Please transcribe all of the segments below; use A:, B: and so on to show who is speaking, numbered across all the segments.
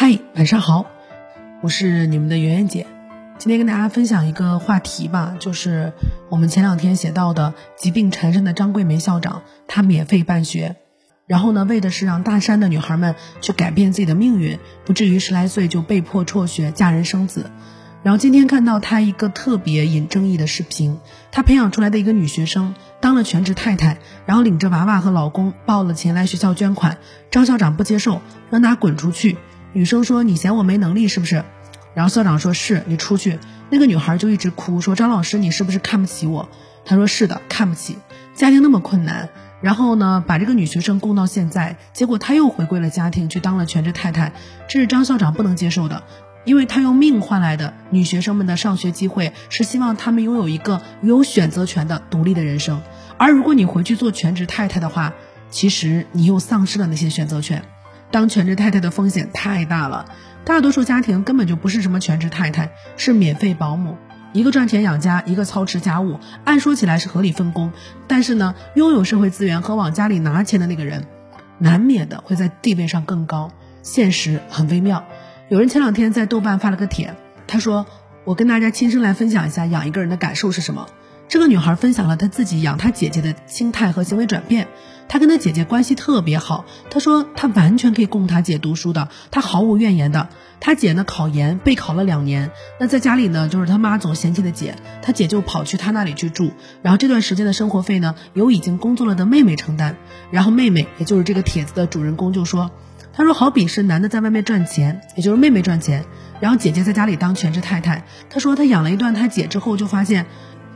A: 嗨，晚上好，我是你们的圆圆姐。今天跟大家分享一个话题吧，就是我们前两天写到的疾病缠身的张桂梅校长，她免费办学，然后呢，为的是让大山的女孩们去改变自己的命运，不至于十来岁就被迫辍学嫁人生子。然后今天看到她一个特别引争议的视频，她培养出来的一个女学生当了全职太太，然后领着娃娃和老公报了钱来学校捐款，张校长不接受，让她滚出去。女生说：“你嫌我没能力是不是？”然后校长说：“是你出去。”那个女孩就一直哭，说：“张老师，你是不是看不起我？”他说：“是的，看不起。家庭那么困难，然后呢，把这个女学生供到现在，结果她又回归了家庭，去当了全职太太，这是张校长不能接受的，因为他用命换来的女学生们的上学机会，是希望她们拥有一个有选择权的独立的人生。而如果你回去做全职太太的话，其实你又丧失了那些选择权。”当全职太太的风险太大了，大多数家庭根本就不是什么全职太太，是免费保姆，一个赚钱养家，一个操持家务，按说起来是合理分工，但是呢，拥有社会资源和往家里拿钱的那个人，难免的会在地位上更高，现实很微妙。有人前两天在豆瓣发了个帖，他说：“我跟大家亲身来分享一下养一个人的感受是什么。”这个女孩分享了她自己养她姐姐的心态和行为转变。她跟她姐姐关系特别好，她说她完全可以供她姐读书的，她毫无怨言的。她姐呢考研备考了两年，那在家里呢就是她妈总嫌弃的姐，她姐就跑去她那里去住，然后这段时间的生活费呢由已经工作了的妹妹承担。然后妹妹也就是这个帖子的主人公就说，他说好比是男的在外面赚钱，也就是妹妹赚钱，然后姐姐在家里当全职太太。他说他养了一段他姐之后就发现。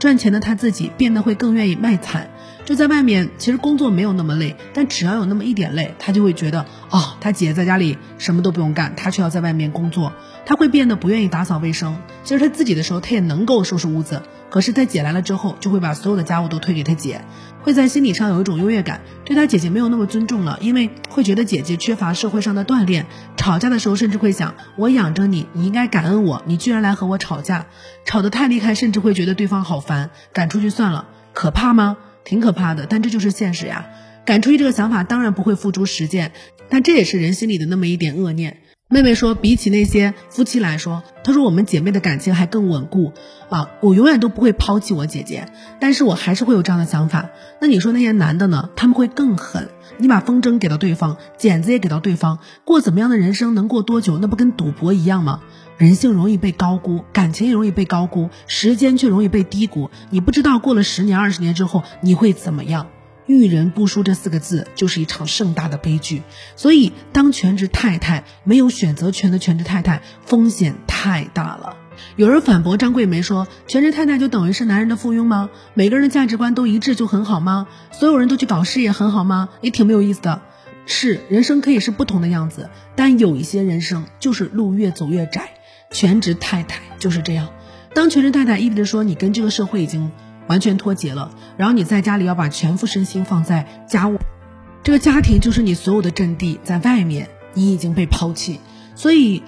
A: 赚钱的他自己变得会更愿意卖惨，就在外面，其实工作没有那么累，但只要有那么一点累，他就会觉得，哦，他姐在家里什么都不用干，他却要在外面工作，他会变得不愿意打扫卫生。其实他自己的时候，他也能够收拾屋子。可是他姐来了之后，就会把所有的家务都推给他姐，会在心理上有一种优越感，对他姐姐没有那么尊重了，因为会觉得姐姐缺乏社会上的锻炼。吵架的时候，甚至会想：我养着你，你应该感恩我，你居然来和我吵架，吵得太厉害，甚至会觉得对方好烦，赶出去算了。可怕吗？挺可怕的，但这就是现实呀。赶出去这个想法当然不会付诸实践，但这也是人心里的那么一点恶念。妹妹说：“比起那些夫妻来说，她说我们姐妹的感情还更稳固啊！我永远都不会抛弃我姐姐，但是我还是会有这样的想法。那你说那些男的呢？他们会更狠。你把风筝给到对方，剪子也给到对方，过怎么样的人生能过多久？那不跟赌博一样吗？人性容易被高估，感情也容易被高估，时间却容易被低估。你不知道过了十年、二十年之后你会怎么样。”遇人不淑这四个字就是一场盛大的悲剧，所以当全职太太没有选择权的全职太太风险太大了。有人反驳张桂梅说：“全职太太就等于是男人的附庸吗？每个人的价值观都一致就很好吗？所有人都去搞事业很好吗？也挺没有意思的。是人生可以是不同的样子，但有一些人生就是路越走越窄。全职太太就是这样，当全职太太意味着说你跟这个社会已经。”完全脱节了，然后你在家里要把全副身心放在家务，这个家庭就是你所有的阵地，在外面你已经被抛弃，所以。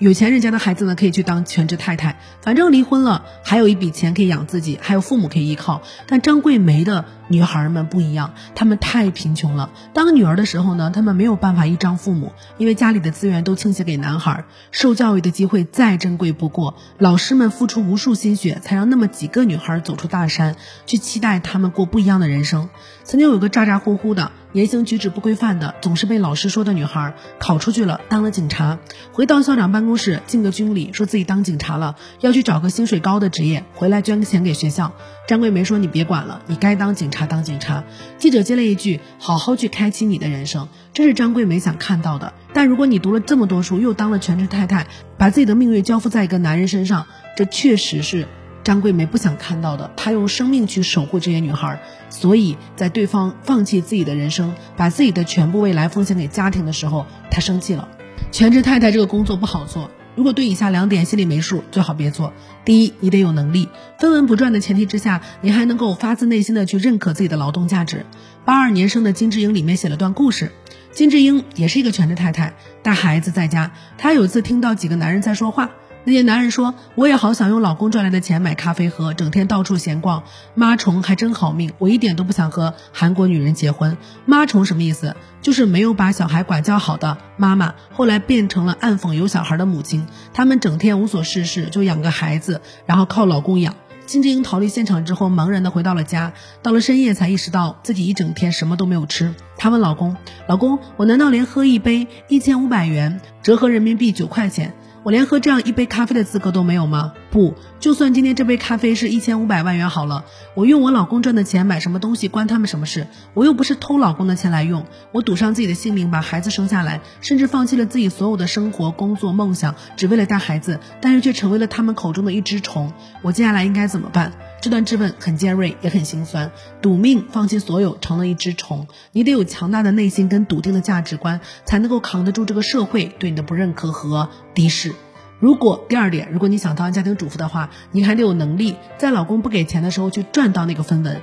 A: 有钱人家的孩子呢，可以去当全职太太，反正离婚了，还有一笔钱可以养自己，还有父母可以依靠。但张桂梅的女孩们不一样，她们太贫穷了。当女儿的时候呢，她们没有办法依仗父母，因为家里的资源都倾斜给男孩，受教育的机会再珍贵不过。老师们付出无数心血，才让那么几个女孩走出大山，去期待她们过不一样的人生。曾经有个咋咋呼呼的。言行举止不规范的，总是被老师说的女孩，考出去了，当了警察，回到校长办公室敬个军礼，说自己当警察了，要去找个薪水高的职业，回来捐个钱给学校。张桂梅说：“你别管了，你该当警察他当警察。”记者接了一句：“好好去开启你的人生。”这是张桂梅想看到的。但如果你读了这么多书，又当了全职太太，把自己的命运交付在一个男人身上，这确实是。张桂梅不想看到的，她用生命去守护这些女孩，所以在对方放弃自己的人生，把自己的全部未来奉献给家庭的时候，她生气了。全职太太这个工作不好做，如果对以下两点心里没数，最好别做。第一，你得有能力，分文不赚的前提之下，你还能够发自内心的去认可自己的劳动价值。八二年生的金智英里面写了段故事，金智英也是一个全职太太，带孩子在家，她有一次听到几个男人在说话。那些男人说：“我也好想用老公赚来的钱买咖啡喝，整天到处闲逛。妈虫还真好命，我一点都不想和韩国女人结婚。妈虫什么意思？就是没有把小孩管教好的妈妈，后来变成了暗讽有小孩的母亲。他们整天无所事事，就养个孩子，然后靠老公养。金智英逃离现场之后，茫然的回到了家，到了深夜才意识到自己一整天什么都没有吃。她问老公：老公，我难道连喝一杯一千五百元，折合人民币九块钱？”我连喝这样一杯咖啡的资格都没有吗？不，就算今天这杯咖啡是一千五百万元好了，我用我老公赚的钱买什么东西关他们什么事？我又不是偷老公的钱来用，我赌上自己的性命把孩子生下来，甚至放弃了自己所有的生活、工作、梦想，只为了带孩子，但是却成为了他们口中的一只虫。我接下来应该怎么办？这段质问很尖锐，也很心酸。赌命，放弃所有，成了一只虫。你得有强大的内心跟笃定的价值观，才能够扛得住这个社会对你的不认可和敌视。如果第二点，如果你想当家庭主妇的话，你还得有能力在老公不给钱的时候去赚到那个分文。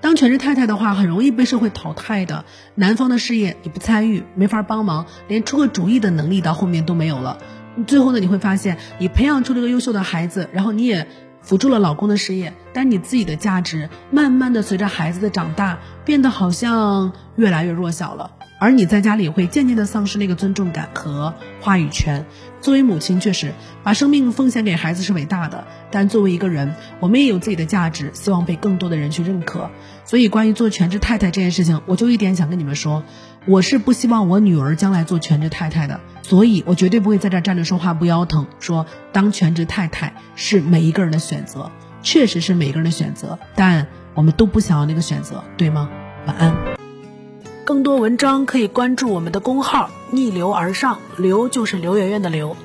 A: 当全职太太的话，很容易被社会淘汰的。男方的事业你不参与，没法帮忙，连出个主意的能力到后面都没有了。最后呢，你会发现，你培养出了个优秀的孩子，然后你也。辅助了老公的事业，但你自己的价值慢慢的随着孩子的长大，变得好像越来越弱小了。而你在家里会渐渐的丧失那个尊重感和话语权。作为母亲，确实把生命奉献给孩子是伟大的，但作为一个人，我们也有自己的价值，希望被更多的人去认可。所以，关于做全职太太这件事情，我就一点想跟你们说，我是不希望我女儿将来做全职太太的。所以我绝对不会在这站着说话不腰疼，说当全职太太是每一个人的选择，确实是每一个人的选择，但我们都不想要那个选择，对吗？晚安。更多文章可以关注我们的公号“逆流而上”，刘就是刘媛媛的刘。